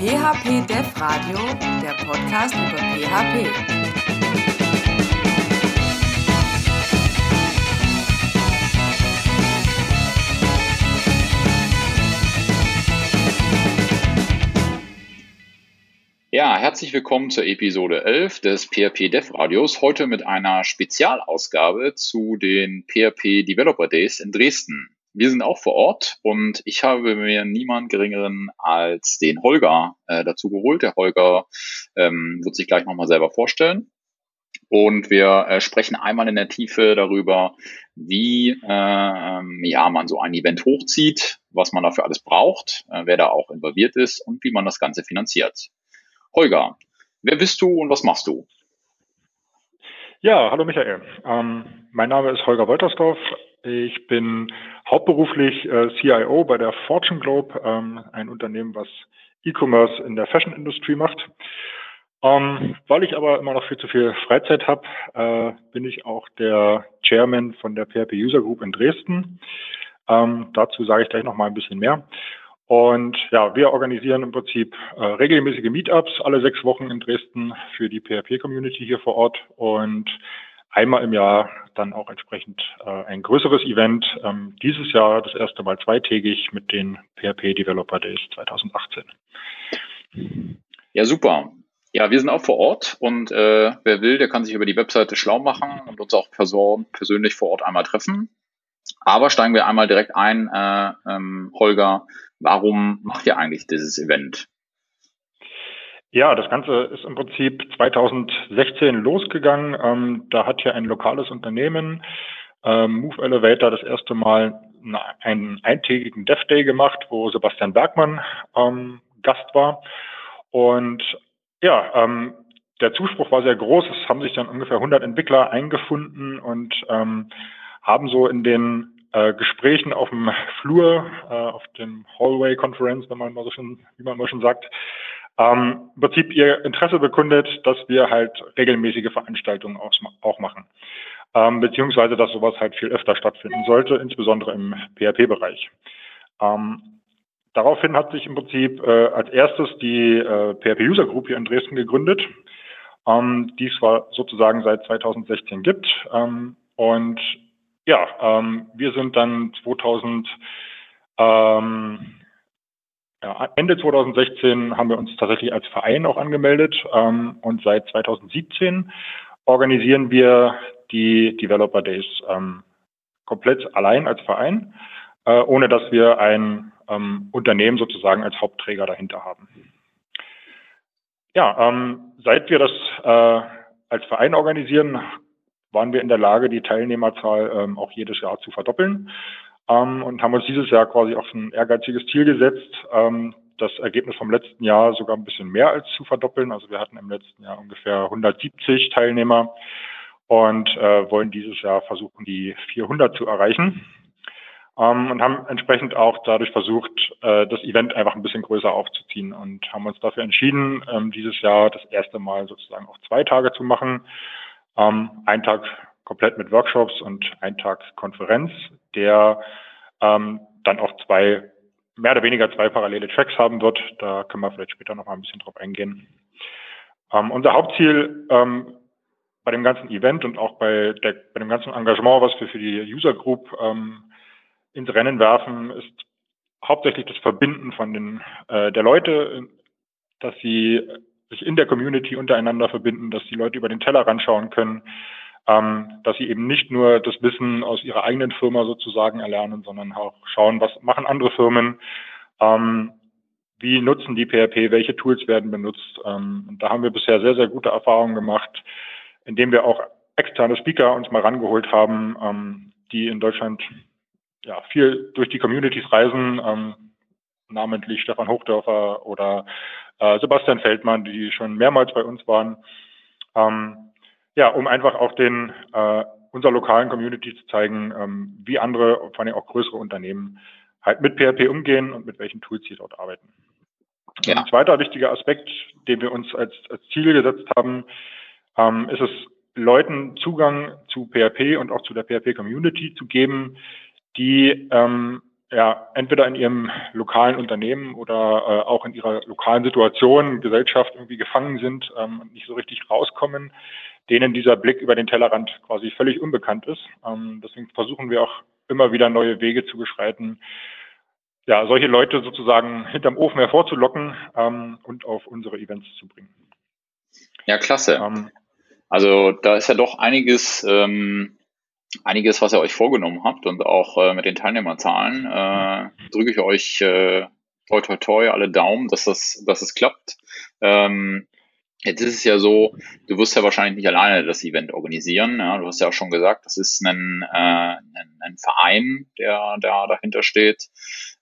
PHP Dev Radio, der Podcast über PHP. Ja, herzlich willkommen zur Episode 11 des PHP Dev Radios. Heute mit einer Spezialausgabe zu den PHP Developer Days in Dresden. Wir sind auch vor Ort und ich habe mir niemand geringeren als den Holger äh, dazu geholt. Der Holger ähm, wird sich gleich nochmal selber vorstellen. Und wir äh, sprechen einmal in der Tiefe darüber, wie äh, ja, man so ein Event hochzieht, was man dafür alles braucht, äh, wer da auch involviert ist und wie man das Ganze finanziert. Holger, wer bist du und was machst du? Ja, hallo Michael. Ähm, mein Name ist Holger Woltersdorf. Ich bin hauptberuflich äh, CIO bei der Fortune Globe, ähm, ein Unternehmen, was E-Commerce in der Fashion-Industrie macht. Ähm, weil ich aber immer noch viel zu viel Freizeit habe, äh, bin ich auch der Chairman von der PHP User Group in Dresden. Ähm, dazu sage ich gleich noch mal ein bisschen mehr. Und ja, wir organisieren im Prinzip äh, regelmäßige Meetups alle sechs Wochen in Dresden für die PHP-Community hier vor Ort und einmal im Jahr dann auch entsprechend äh, ein größeres Event. Ähm, dieses Jahr das erste Mal zweitägig mit den PHP Developer Days 2018. Ja, super. Ja, wir sind auch vor Ort und äh, wer will, der kann sich über die Webseite schlau machen und uns auch persönlich vor Ort einmal treffen. Aber steigen wir einmal direkt ein, äh, ähm, Holger, Warum macht ihr eigentlich dieses Event? Ja, das Ganze ist im Prinzip 2016 losgegangen. Ähm, da hat hier ein lokales Unternehmen, ähm, Move Elevator, das erste Mal einen eintägigen Dev Day gemacht, wo Sebastian Bergmann ähm, Gast war. Und ja, ähm, der Zuspruch war sehr groß. Es haben sich dann ungefähr 100 Entwickler eingefunden und ähm, haben so in den äh, Gesprächen auf dem Flur, äh, auf dem Hallway Conference, wenn man mal so schon, wie man mal schon sagt, ähm, im Prinzip ihr Interesse bekundet, dass wir halt regelmäßige Veranstaltungen auch, auch machen. Ähm, beziehungsweise, dass sowas halt viel öfter stattfinden sollte, insbesondere im PHP-Bereich. Ähm, daraufhin hat sich im Prinzip äh, als erstes die äh, PHP User Group hier in Dresden gegründet, ähm, die es sozusagen seit 2016 gibt ähm, und ja, ähm, wir sind dann 2000, ähm, ja, Ende 2016 haben wir uns tatsächlich als Verein auch angemeldet ähm, und seit 2017 organisieren wir die Developer Days ähm, komplett allein als Verein, äh, ohne dass wir ein ähm, Unternehmen sozusagen als Hauptträger dahinter haben. Ja, ähm, seit wir das äh, als Verein organisieren, waren wir in der Lage, die Teilnehmerzahl ähm, auch jedes Jahr zu verdoppeln ähm, und haben uns dieses Jahr quasi auch ein ehrgeiziges Ziel gesetzt, ähm, das Ergebnis vom letzten Jahr sogar ein bisschen mehr als zu verdoppeln. Also wir hatten im letzten Jahr ungefähr 170 Teilnehmer und äh, wollen dieses Jahr versuchen, die 400 zu erreichen. Ähm, und haben entsprechend auch dadurch versucht, äh, das Event einfach ein bisschen größer aufzuziehen und haben uns dafür entschieden, ähm, dieses Jahr das erste Mal sozusagen auch zwei Tage zu machen ähm, ein Tag komplett mit Workshops und ein Tag Konferenz, der ähm, dann auch zwei, mehr oder weniger zwei parallele Tracks haben wird. Da können wir vielleicht später noch mal ein bisschen drauf eingehen. Ähm, unser Hauptziel ähm, bei dem ganzen Event und auch bei, der, bei dem ganzen Engagement, was wir für die User Group ähm, ins Rennen werfen, ist hauptsächlich das Verbinden von den äh, der Leute, dass sie sich in der Community untereinander verbinden, dass die Leute über den Teller ranschauen können, dass sie eben nicht nur das Wissen aus ihrer eigenen Firma sozusagen erlernen, sondern auch schauen, was machen andere Firmen, ähm, wie nutzen die PHP, welche Tools werden benutzt. Ähm, und da haben wir bisher sehr, sehr gute Erfahrungen gemacht, indem wir auch externe Speaker uns mal rangeholt haben, ähm, die in Deutschland ja, viel durch die Communities reisen, ähm, namentlich Stefan Hochdörfer oder äh, Sebastian Feldmann, die schon mehrmals bei uns waren. Ähm, ja, um einfach auch den äh, unserer lokalen Community zu zeigen, ähm, wie andere, vor allem auch größere Unternehmen halt mit PHP umgehen und mit welchen Tools sie dort arbeiten. Ja. Ein zweiter wichtiger Aspekt, den wir uns als, als Ziel gesetzt haben, ähm, ist es, Leuten Zugang zu PHP und auch zu der PHP-Community zu geben, die ähm, ja entweder in ihrem lokalen Unternehmen oder äh, auch in ihrer lokalen Situation, Gesellschaft irgendwie gefangen sind ähm, und nicht so richtig rauskommen, denen dieser Blick über den Tellerrand quasi völlig unbekannt ist. Ähm, deswegen versuchen wir auch immer wieder neue Wege zu beschreiten, ja, solche Leute sozusagen hinterm Ofen hervorzulocken ähm, und auf unsere Events zu bringen. Ja, klasse. Ähm, also da ist ja doch einiges, ähm, einiges, was ihr euch vorgenommen habt und auch äh, mit den Teilnehmerzahlen äh, drücke ich euch äh, toi toi toi alle Daumen, dass das, dass es klappt. Ähm, Jetzt ist es ja so, du wirst ja wahrscheinlich nicht alleine das Event organisieren. Ja, du hast ja auch schon gesagt, das ist ein, äh, ein, ein Verein, der da dahinter steht,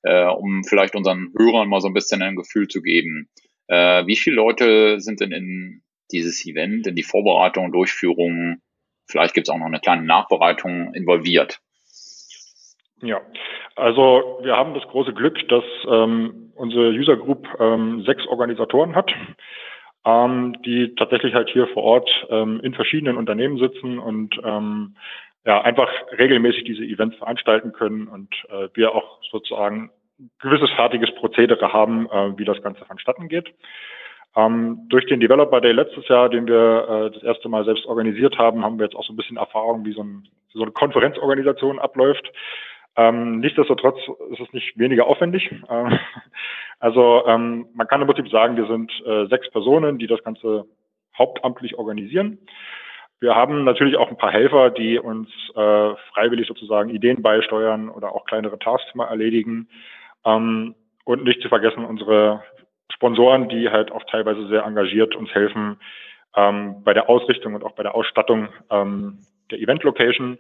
äh, um vielleicht unseren Hörern mal so ein bisschen ein Gefühl zu geben. Äh, wie viele Leute sind denn in dieses Event, in die Vorbereitung, Durchführung, vielleicht gibt es auch noch eine kleine Nachbereitung involviert? Ja, also wir haben das große Glück, dass ähm, unsere User Group ähm, sechs Organisatoren hat ähm, die tatsächlich halt hier vor Ort ähm, in verschiedenen Unternehmen sitzen und ähm, ja, einfach regelmäßig diese Events veranstalten können und äh, wir auch sozusagen ein gewisses fertiges Prozedere haben, äh, wie das Ganze vonstatten geht. Ähm, durch den Developer Day letztes Jahr, den wir äh, das erste Mal selbst organisiert haben, haben wir jetzt auch so ein bisschen Erfahrung, wie so, ein, so eine Konferenzorganisation abläuft. Ähm, nichtsdestotrotz ist es nicht weniger aufwendig. Ähm, also ähm, man kann im Prinzip sagen, wir sind äh, sechs Personen, die das Ganze hauptamtlich organisieren. Wir haben natürlich auch ein paar Helfer, die uns äh, freiwillig sozusagen Ideen beisteuern oder auch kleinere Tasks mal erledigen. Ähm, und nicht zu vergessen unsere Sponsoren, die halt auch teilweise sehr engagiert uns helfen ähm, bei der Ausrichtung und auch bei der Ausstattung ähm, der Event Location,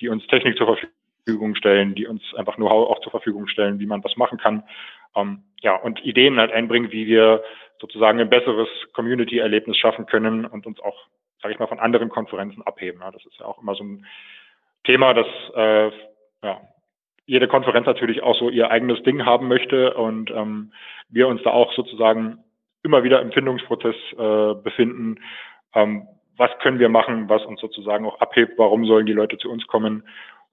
die uns Technik zur Verfügung stellen, die uns einfach Know-how auch zur Verfügung stellen, wie man was machen kann. Ähm, ja, und Ideen halt einbringen, wie wir sozusagen ein besseres Community-Erlebnis schaffen können und uns auch, sage ich mal, von anderen Konferenzen abheben. Ja, das ist ja auch immer so ein Thema, dass äh, ja, jede Konferenz natürlich auch so ihr eigenes Ding haben möchte und ähm, wir uns da auch sozusagen immer wieder im Findungsprozess äh, befinden. Ähm, was können wir machen, was uns sozusagen auch abhebt? Warum sollen die Leute zu uns kommen?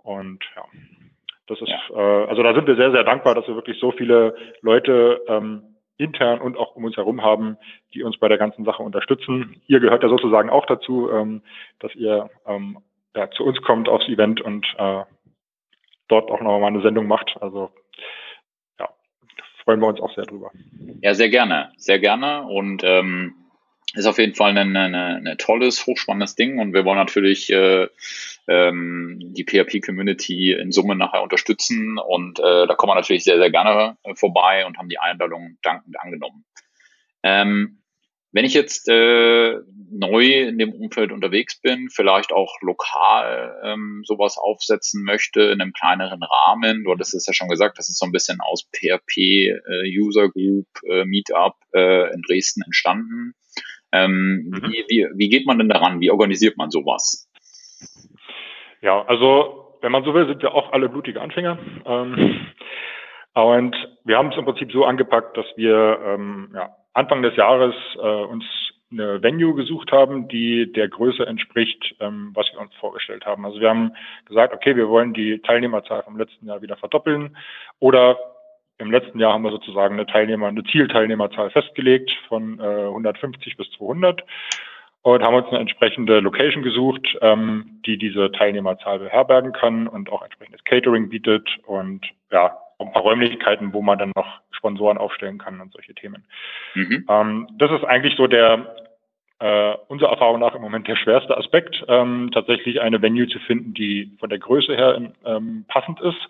Und ja, das ist, ja. Äh, also da sind wir sehr, sehr dankbar, dass wir wirklich so viele Leute ähm, intern und auch um uns herum haben, die uns bei der ganzen Sache unterstützen. Ihr gehört ja sozusagen auch dazu, ähm, dass ihr ähm, ja, zu uns kommt aufs Event und äh, dort auch noch mal eine Sendung macht. Also ja, freuen wir uns auch sehr drüber. Ja, sehr gerne, sehr gerne und ähm, ist auf jeden Fall ein, ein, ein tolles, hochspannendes Ding und wir wollen natürlich äh, ähm, die PHP-Community in Summe nachher unterstützen und äh, da kommen wir natürlich sehr, sehr gerne äh, vorbei und haben die Einladung dankend angenommen. Ähm, wenn ich jetzt äh, neu in dem Umfeld unterwegs bin, vielleicht auch lokal ähm, sowas aufsetzen möchte in einem kleineren Rahmen, du hattest es ja schon gesagt, das ist so ein bisschen aus PHP äh, User Group äh, Meetup äh, in Dresden entstanden. Ähm, mhm. wie, wie, wie geht man denn daran? Wie organisiert man sowas? Ja, also wenn man so will, sind wir auch alle blutige Anfänger. Ähm, und wir haben es im Prinzip so angepackt, dass wir ähm, ja, Anfang des Jahres äh, uns eine Venue gesucht haben, die der Größe entspricht, ähm, was wir uns vorgestellt haben. Also wir haben gesagt, okay, wir wollen die Teilnehmerzahl vom letzten Jahr wieder verdoppeln oder im letzten Jahr haben wir sozusagen eine Teilnehmer, eine Zielteilnehmerzahl festgelegt von äh, 150 bis 200 und haben uns eine entsprechende Location gesucht, ähm, die diese Teilnehmerzahl beherbergen kann und auch entsprechendes Catering bietet und ja, ein paar Räumlichkeiten, wo man dann noch Sponsoren aufstellen kann und solche Themen. Mhm. Ähm, das ist eigentlich so der äh, unserer Erfahrung nach im Moment der schwerste Aspekt, ähm, tatsächlich eine Venue zu finden, die von der Größe her ähm, passend ist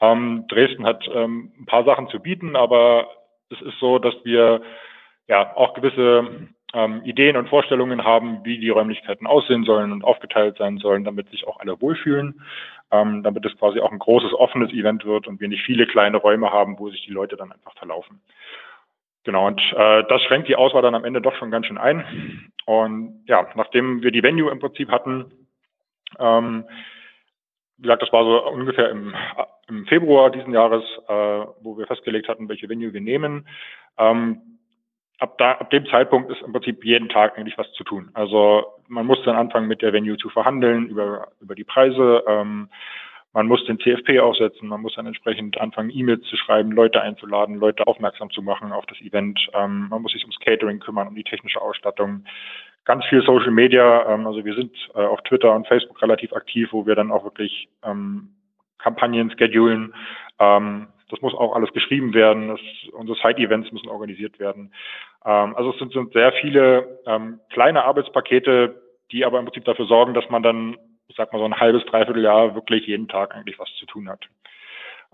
ähm, Dresden hat ähm, ein paar Sachen zu bieten, aber es ist so, dass wir ja auch gewisse ähm, Ideen und Vorstellungen haben, wie die Räumlichkeiten aussehen sollen und aufgeteilt sein sollen, damit sich auch alle wohlfühlen, ähm, damit es quasi auch ein großes offenes Event wird und wir nicht viele kleine Räume haben, wo sich die Leute dann einfach verlaufen. Genau, und äh, das schränkt die Auswahl dann am Ende doch schon ganz schön ein. Und ja, nachdem wir die Venue im Prinzip hatten, ähm, wie gesagt, das war so ungefähr im, im Februar diesen Jahres, äh, wo wir festgelegt hatten, welche Venue wir nehmen. Ähm, ab, da, ab dem Zeitpunkt ist im Prinzip jeden Tag eigentlich was zu tun. Also man muss dann anfangen, mit der Venue zu verhandeln über, über die Preise. Ähm, man muss den CFP aufsetzen, man muss dann entsprechend anfangen, E-Mails zu schreiben, Leute einzuladen, Leute aufmerksam zu machen auf das Event. Ähm, man muss sich ums Catering kümmern, um die technische Ausstattung. Ganz viel Social Media, ähm, also wir sind äh, auf Twitter und Facebook relativ aktiv, wo wir dann auch wirklich ähm, Kampagnen schedulen. Ähm, das muss auch alles geschrieben werden. Das, unsere Side-Events müssen organisiert werden. Ähm, also es sind, sind sehr viele ähm, kleine Arbeitspakete, die aber im Prinzip dafür sorgen, dass man dann ich sag mal so ein halbes, dreiviertel Jahr wirklich jeden Tag eigentlich was zu tun hat.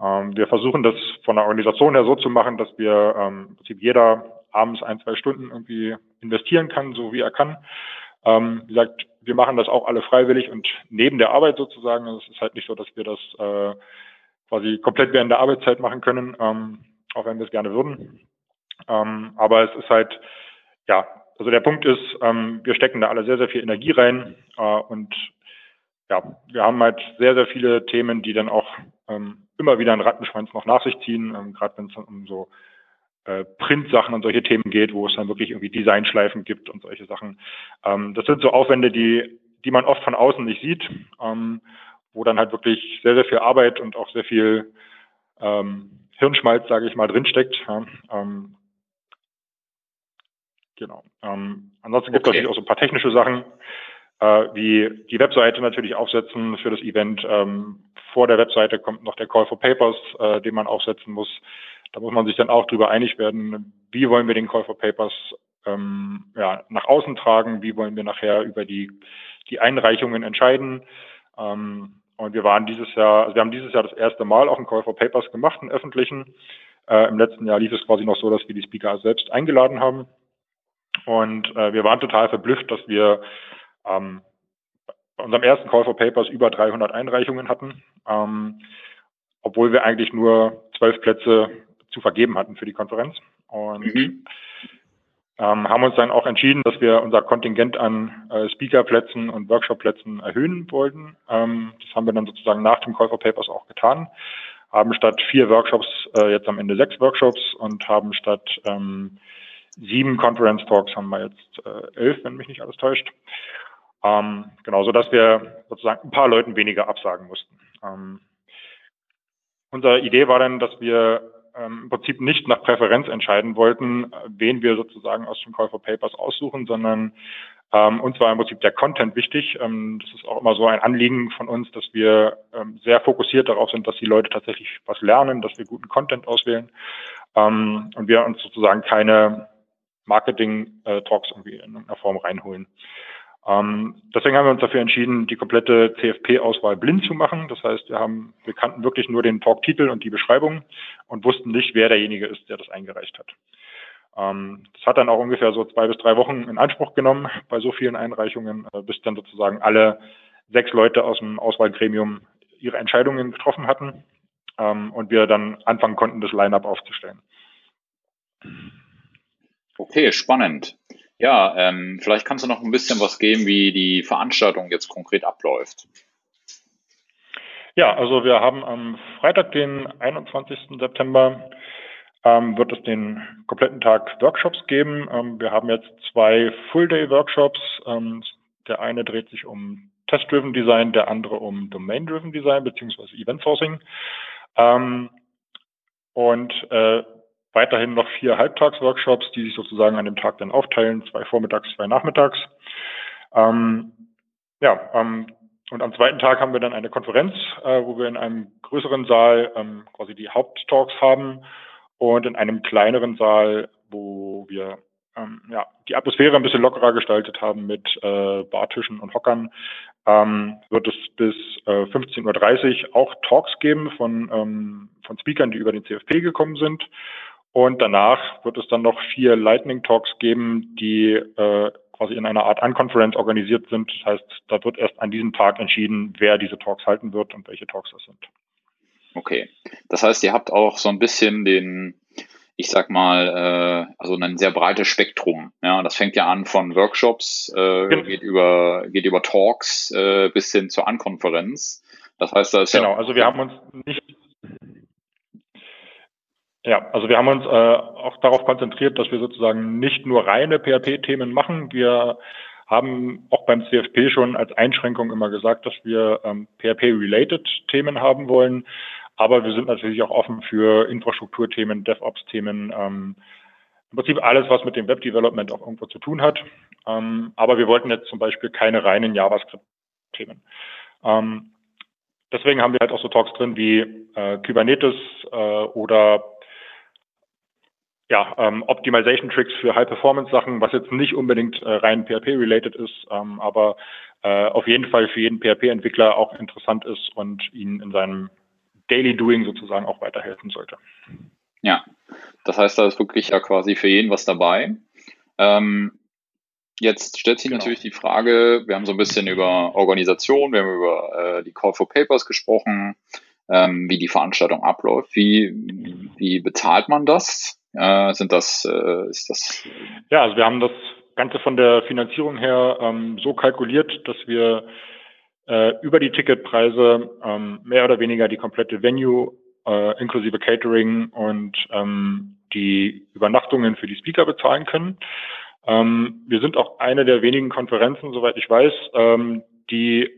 Ähm, wir versuchen das von der Organisation her so zu machen, dass wir ähm, im Prinzip jeder abends ein, zwei Stunden irgendwie investieren kann, so wie er kann. Ähm, wie gesagt, wir machen das auch alle freiwillig und neben der Arbeit sozusagen. Es ist halt nicht so, dass wir das äh, quasi komplett während der Arbeitszeit machen können, ähm, auch wenn wir es gerne würden. Ähm, aber es ist halt, ja, also der Punkt ist, ähm, wir stecken da alle sehr, sehr viel Energie rein äh, und ja, wir haben halt sehr, sehr viele Themen, die dann auch ähm, immer wieder einen Rattenschwanz noch nach sich ziehen, ähm, gerade wenn es um so äh, Print-Sachen und solche Themen geht, wo es dann wirklich irgendwie Designschleifen gibt und solche Sachen. Ähm, das sind so Aufwände, die, die man oft von außen nicht sieht, ähm, wo dann halt wirklich sehr, sehr viel Arbeit und auch sehr viel ähm, Hirnschmalz, sage ich mal, drinsteckt. Ja, ähm, genau. Ähm, ansonsten gibt es okay. natürlich auch so ein paar technische Sachen äh, wie die Webseite natürlich aufsetzen für das Event. Ähm, vor der Webseite kommt noch der Call for Papers, äh, den man aufsetzen muss. Da muss man sich dann auch darüber einig werden, wie wollen wir den Call for Papers ähm, ja, nach außen tragen, wie wollen wir nachher über die, die Einreichungen entscheiden. Ähm, und wir waren dieses Jahr, also wir haben dieses Jahr das erste Mal auch einen Call for Papers gemacht, einen öffentlichen. Äh, Im letzten Jahr lief es quasi noch so, dass wir die Speaker selbst eingeladen haben. Und äh, wir waren total verblüfft, dass wir ähm, bei unserem ersten Call for Papers über 300 Einreichungen hatten, ähm, obwohl wir eigentlich nur zwölf Plätze zu vergeben hatten für die Konferenz. Und mhm. ähm, haben uns dann auch entschieden, dass wir unser Kontingent an äh, Speakerplätzen und Workshopplätzen erhöhen wollten. Ähm, das haben wir dann sozusagen nach dem Call for Papers auch getan. Haben statt vier Workshops äh, jetzt am Ende sechs Workshops und haben statt ähm, sieben Conference Talks haben wir jetzt äh, elf, wenn mich nicht alles täuscht. Ähm, genau, so dass wir sozusagen ein paar Leuten weniger absagen mussten. Ähm, unsere Idee war dann, dass wir ähm, im Prinzip nicht nach Präferenz entscheiden wollten, wen wir sozusagen aus dem Call for Papers aussuchen, sondern ähm, uns war im Prinzip der Content wichtig. Ähm, das ist auch immer so ein Anliegen von uns, dass wir ähm, sehr fokussiert darauf sind, dass die Leute tatsächlich was lernen, dass wir guten Content auswählen ähm, und wir uns sozusagen keine Marketing-Talks äh, irgendwie in irgendeiner Form reinholen. Ähm, deswegen haben wir uns dafür entschieden, die komplette CFP-Auswahl blind zu machen. Das heißt, wir haben, wir kannten wirklich nur den Talk-Titel und die Beschreibung und wussten nicht, wer derjenige ist, der das eingereicht hat. Ähm, das hat dann auch ungefähr so zwei bis drei Wochen in Anspruch genommen bei so vielen Einreichungen, äh, bis dann sozusagen alle sechs Leute aus dem Auswahlgremium ihre Entscheidungen getroffen hatten ähm, und wir dann anfangen konnten, das Line-up aufzustellen. Okay, spannend. Ja, ähm, vielleicht kannst du noch ein bisschen was geben, wie die Veranstaltung jetzt konkret abläuft. Ja, also wir haben am Freitag, den 21. September, ähm, wird es den kompletten Tag Workshops geben. Ähm, wir haben jetzt zwei Full-Day-Workshops. Ähm, der eine dreht sich um Test-Driven Design, der andere um Domain-Driven Design beziehungsweise Event Sourcing. Ähm, und äh, weiterhin noch vier Halbtagsworkshops, die sich sozusagen an dem Tag dann aufteilen, zwei vormittags, zwei nachmittags. Ähm, ja, ähm, und am zweiten Tag haben wir dann eine Konferenz, äh, wo wir in einem größeren Saal ähm, quasi die Haupttalks haben und in einem kleineren Saal, wo wir ähm, ja, die Atmosphäre ein bisschen lockerer gestaltet haben mit äh, Bartischen und Hockern, ähm, wird es bis äh, 15.30 Uhr auch Talks geben von, ähm, von Speakern, die über den CFP gekommen sind. Und danach wird es dann noch vier Lightning Talks geben, die äh, quasi in einer Art Unconference organisiert sind. Das heißt, da wird erst an diesem Tag entschieden, wer diese Talks halten wird und welche Talks das sind. Okay. Das heißt, ihr habt auch so ein bisschen den, ich sag mal, äh, also ein sehr breites Spektrum. Ja, das fängt ja an von Workshops, äh, genau. geht über geht über Talks äh, bis hin zur Unkonferenz. Das heißt, da ist genau. Ja also wir haben uns nicht ja, also wir haben uns äh, auch darauf konzentriert, dass wir sozusagen nicht nur reine PHP-Themen machen. Wir haben auch beim CFP schon als Einschränkung immer gesagt, dass wir ähm, PHP-related Themen haben wollen. Aber wir sind natürlich auch offen für Infrastrukturthemen, DevOps-Themen, ähm, im Prinzip alles, was mit dem Web-Development auch irgendwo zu tun hat. Ähm, aber wir wollten jetzt zum Beispiel keine reinen JavaScript-Themen. Ähm, deswegen haben wir halt auch so Talks drin wie äh, Kubernetes äh, oder ja, ähm, Optimization Tricks für High-Performance-Sachen, was jetzt nicht unbedingt äh, rein PHP-related ist, ähm, aber äh, auf jeden Fall für jeden PHP-Entwickler auch interessant ist und ihn in seinem Daily Doing sozusagen auch weiterhelfen sollte. Ja, das heißt, da ist wirklich ja quasi für jeden was dabei. Ähm, jetzt stellt sich genau. natürlich die Frage, wir haben so ein bisschen über Organisation, wir haben über äh, die Call for Papers gesprochen, ähm, wie die Veranstaltung abläuft. Wie, wie bezahlt man das? Äh, sind das, äh, ist das? Ja, also wir haben das Ganze von der Finanzierung her ähm, so kalkuliert, dass wir äh, über die Ticketpreise ähm, mehr oder weniger die komplette Venue äh, inklusive Catering und ähm, die Übernachtungen für die Speaker bezahlen können. Ähm, wir sind auch eine der wenigen Konferenzen, soweit ich weiß, ähm, die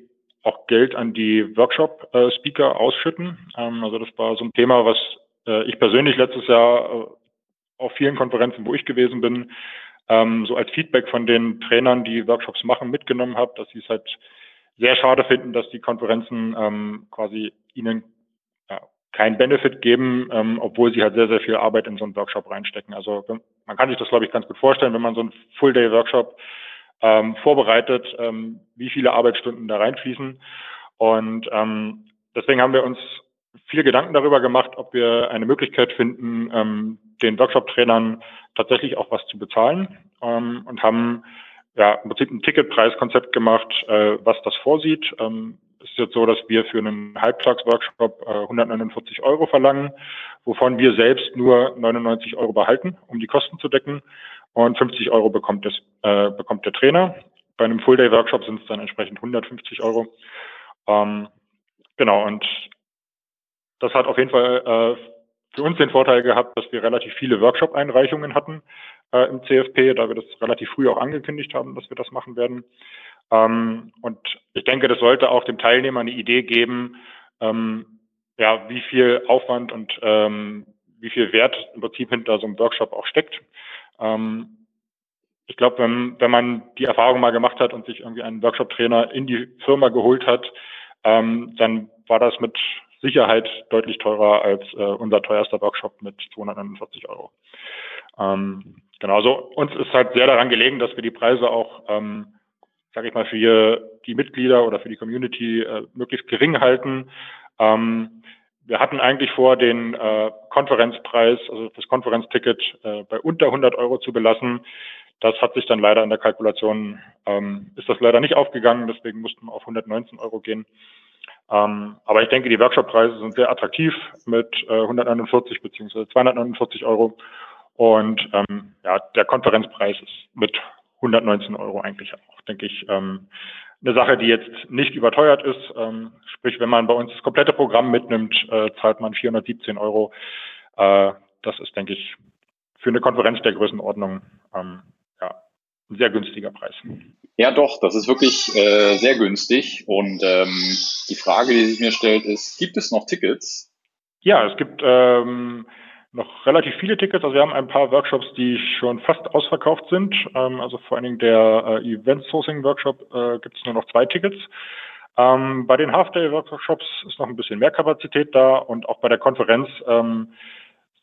auch Geld an die Workshop-Speaker äh, ausschütten. Ähm, also das war so ein Thema, was äh, ich persönlich letztes Jahr auf vielen Konferenzen, wo ich gewesen bin, ähm, so als Feedback von den Trainern, die Workshops machen, mitgenommen habe, dass sie es halt sehr schade finden, dass die Konferenzen ähm, quasi ihnen ja, keinen Benefit geben, ähm, obwohl sie halt sehr, sehr viel Arbeit in so einen Workshop reinstecken. Also man kann sich das, glaube ich, ganz gut vorstellen, wenn man so einen Full-Day-Workshop ähm, vorbereitet, ähm, wie viele Arbeitsstunden da reinfließen. Und ähm, deswegen haben wir uns viel Gedanken darüber gemacht, ob wir eine Möglichkeit finden, ähm, den Workshop-Trainern tatsächlich auch was zu bezahlen ähm, und haben ja im Prinzip ein Ticketpreiskonzept gemacht, äh, was das vorsieht. Ähm, es ist jetzt so, dass wir für einen Halbtagsworkshop äh, 149 Euro verlangen, wovon wir selbst nur 99 Euro behalten, um die Kosten zu decken. Und 50 Euro bekommt, das, äh, bekommt der Trainer. Bei einem Full-Day-Workshop sind es dann entsprechend 150 Euro. Ähm, genau, und das hat auf jeden Fall äh, für uns den Vorteil gehabt, dass wir relativ viele Workshop-Einreichungen hatten äh, im CFP, da wir das relativ früh auch angekündigt haben, dass wir das machen werden. Ähm, und ich denke, das sollte auch dem Teilnehmer eine Idee geben, ähm, ja, wie viel Aufwand und ähm, wie viel Wert im Prinzip hinter so einem Workshop auch steckt. Ähm, ich glaube, wenn, wenn man die Erfahrung mal gemacht hat und sich irgendwie einen Workshop-Trainer in die Firma geholt hat, ähm, dann war das mit Sicherheit deutlich teurer als äh, unser teuerster Workshop mit 249 Euro. Ähm, genau, so uns ist halt sehr daran gelegen, dass wir die Preise auch, ähm, sage ich mal, für die Mitglieder oder für die Community äh, möglichst gering halten. Ähm, wir hatten eigentlich vor, den äh, Konferenzpreis, also das Konferenzticket, äh, bei unter 100 Euro zu belassen. Das hat sich dann leider in der Kalkulation, ähm, ist das leider nicht aufgegangen, deswegen mussten wir auf 119 Euro gehen. Ähm, aber ich denke, die Workshop-Preise sind sehr attraktiv mit äh, 149 bzw. 249 Euro. Und ähm, ja, der Konferenzpreis ist mit 119 Euro eigentlich auch, denke ich, ähm, eine Sache, die jetzt nicht überteuert ist. Ähm, sprich, wenn man bei uns das komplette Programm mitnimmt, äh, zahlt man 417 Euro. Äh, das ist, denke ich, für eine Konferenz der Größenordnung ähm, sehr günstiger Preis. Ja, doch, das ist wirklich äh, sehr günstig. Und ähm, die Frage, die sich mir stellt, ist, gibt es noch Tickets? Ja, es gibt ähm, noch relativ viele Tickets. Also wir haben ein paar Workshops, die schon fast ausverkauft sind. Ähm, also vor allen Dingen der äh, Event Sourcing Workshop äh, gibt es nur noch zwei Tickets. Ähm, bei den Half-Day-Workshops ist noch ein bisschen mehr Kapazität da und auch bei der Konferenz ähm,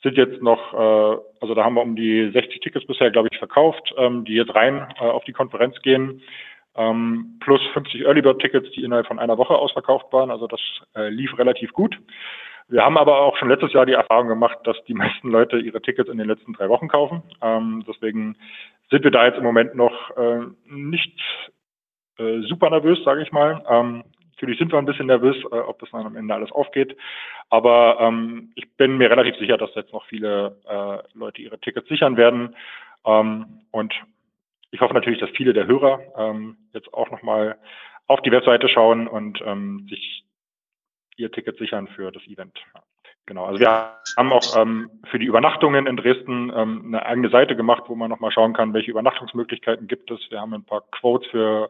sind jetzt noch, äh, also da haben wir um die 60 Tickets bisher, glaube ich, verkauft, ähm, die jetzt rein äh, auf die Konferenz gehen, ähm, plus 50 Early Bird Tickets, die innerhalb von einer Woche ausverkauft waren. Also das äh, lief relativ gut. Wir haben aber auch schon letztes Jahr die Erfahrung gemacht, dass die meisten Leute ihre Tickets in den letzten drei Wochen kaufen. Ähm, deswegen sind wir da jetzt im Moment noch äh, nicht äh, super nervös, sage ich mal. Ähm, Natürlich sind wir ein bisschen nervös, äh, ob das dann am Ende alles aufgeht. Aber ähm, ich bin mir relativ sicher, dass jetzt noch viele äh, Leute ihre Tickets sichern werden. Ähm, und ich hoffe natürlich, dass viele der Hörer ähm, jetzt auch nochmal auf die Webseite schauen und ähm, sich ihr Ticket sichern für das Event. Genau, also wir haben auch ähm, für die Übernachtungen in Dresden ähm, eine eigene Seite gemacht, wo man nochmal schauen kann, welche Übernachtungsmöglichkeiten gibt es. Wir haben ein paar Quotes für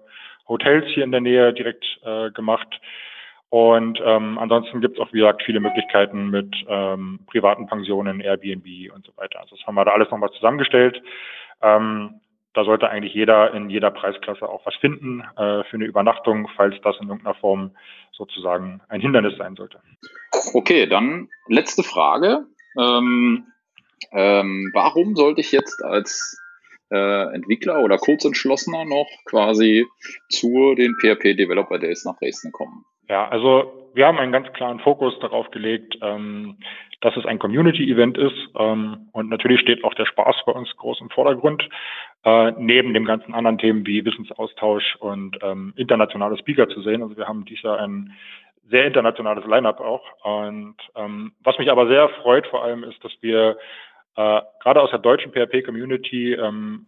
Hotels hier in der Nähe direkt äh, gemacht. Und ähm, ansonsten gibt es auch, wie gesagt, viele Möglichkeiten mit ähm, privaten Pensionen, Airbnb und so weiter. Also das haben wir da alles nochmal zusammengestellt. Ähm, da sollte eigentlich jeder in jeder Preisklasse auch was finden äh, für eine Übernachtung, falls das in irgendeiner Form sozusagen ein Hindernis sein sollte. Okay, dann letzte Frage. Ähm, ähm, warum sollte ich jetzt als äh, Entwickler oder Kurzentschlossener noch quasi zu den PHP Developer Days nach Dresden kommen? Ja, also wir haben einen ganz klaren Fokus darauf gelegt, ähm, dass es ein Community-Event ist. Ähm, und natürlich steht auch der Spaß bei uns groß im Vordergrund, äh, neben dem ganzen anderen Themen wie Wissensaustausch und ähm, internationale Speaker zu sehen. Also wir haben dieses Jahr ein sehr internationales Line-up auch. Und ähm, was mich aber sehr freut vor allem ist, dass wir äh, gerade aus der deutschen PHP-Community ähm,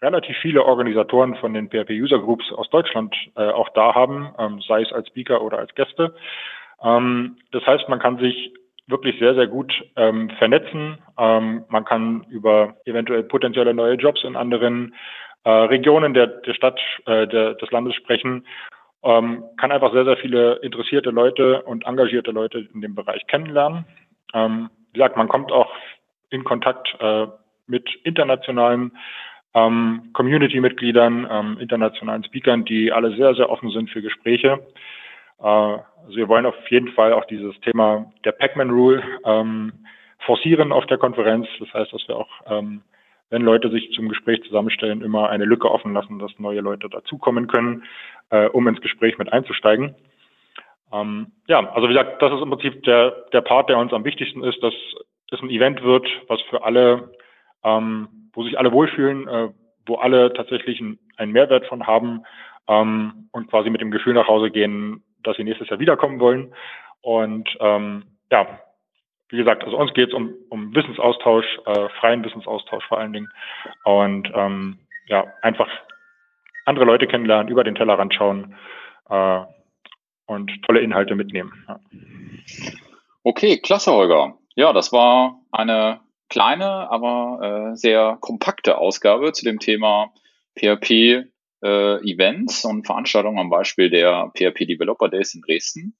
relativ viele Organisatoren von den PHP-User Groups aus Deutschland äh, auch da haben, ähm, sei es als Speaker oder als Gäste. Ähm, das heißt, man kann sich wirklich sehr, sehr gut ähm, vernetzen. Ähm, man kann über eventuell potenzielle neue Jobs in anderen äh, Regionen der, der Stadt, äh, der, des Landes sprechen. Ähm, kann einfach sehr, sehr viele interessierte Leute und engagierte Leute in dem Bereich kennenlernen. Ähm, wie gesagt, man kommt auch in Kontakt äh, mit internationalen ähm, Community-Mitgliedern, ähm, internationalen Speakern, die alle sehr, sehr offen sind für Gespräche. Äh, also wir wollen auf jeden Fall auch dieses Thema der Pac-Man Rule ähm, forcieren auf der Konferenz. Das heißt, dass wir auch, ähm, wenn Leute sich zum Gespräch zusammenstellen, immer eine Lücke offen lassen, dass neue Leute dazukommen können, äh, um ins Gespräch mit einzusteigen. Ähm, ja, also wie gesagt, das ist im Prinzip der, der Part, der uns am wichtigsten ist, dass es ein Event wird, was für alle ähm, wo sich alle wohlfühlen, äh, wo alle tatsächlich ein, einen Mehrwert von haben ähm, und quasi mit dem Gefühl nach Hause gehen, dass sie nächstes Jahr wiederkommen wollen. Und ähm, ja, wie gesagt, also uns geht es um, um Wissensaustausch, äh, freien Wissensaustausch vor allen Dingen. Und ähm, ja, einfach andere Leute kennenlernen, über den Tellerrand schauen äh, und tolle Inhalte mitnehmen. Ja. Okay, klasse, Holger. Ja, das war eine kleine, aber äh, sehr kompakte Ausgabe zu dem Thema PHP äh, Events und Veranstaltungen am Beispiel der PHP Developer Days in Dresden.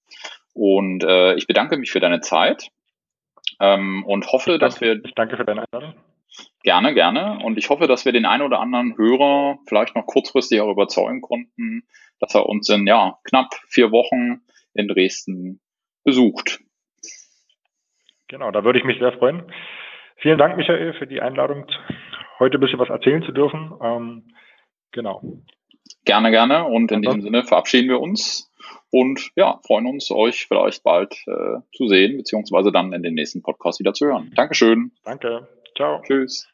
Und äh, ich bedanke mich für deine Zeit ähm, und hoffe, danke, dass wir. Ich danke für deine Einladung. Gerne, gerne. Und ich hoffe, dass wir den einen oder anderen Hörer vielleicht noch kurzfristig auch überzeugen konnten, dass er uns in ja, knapp vier Wochen in Dresden besucht. Genau, da würde ich mich sehr freuen. Vielen Dank, Michael, für die Einladung, heute ein bisschen was erzählen zu dürfen. Ähm, genau. Gerne, gerne. Und in diesem Sinne verabschieden wir uns und ja, freuen uns, euch vielleicht bald äh, zu sehen, beziehungsweise dann in den nächsten Podcast wieder zu hören. Dankeschön. Danke. Ciao. Tschüss.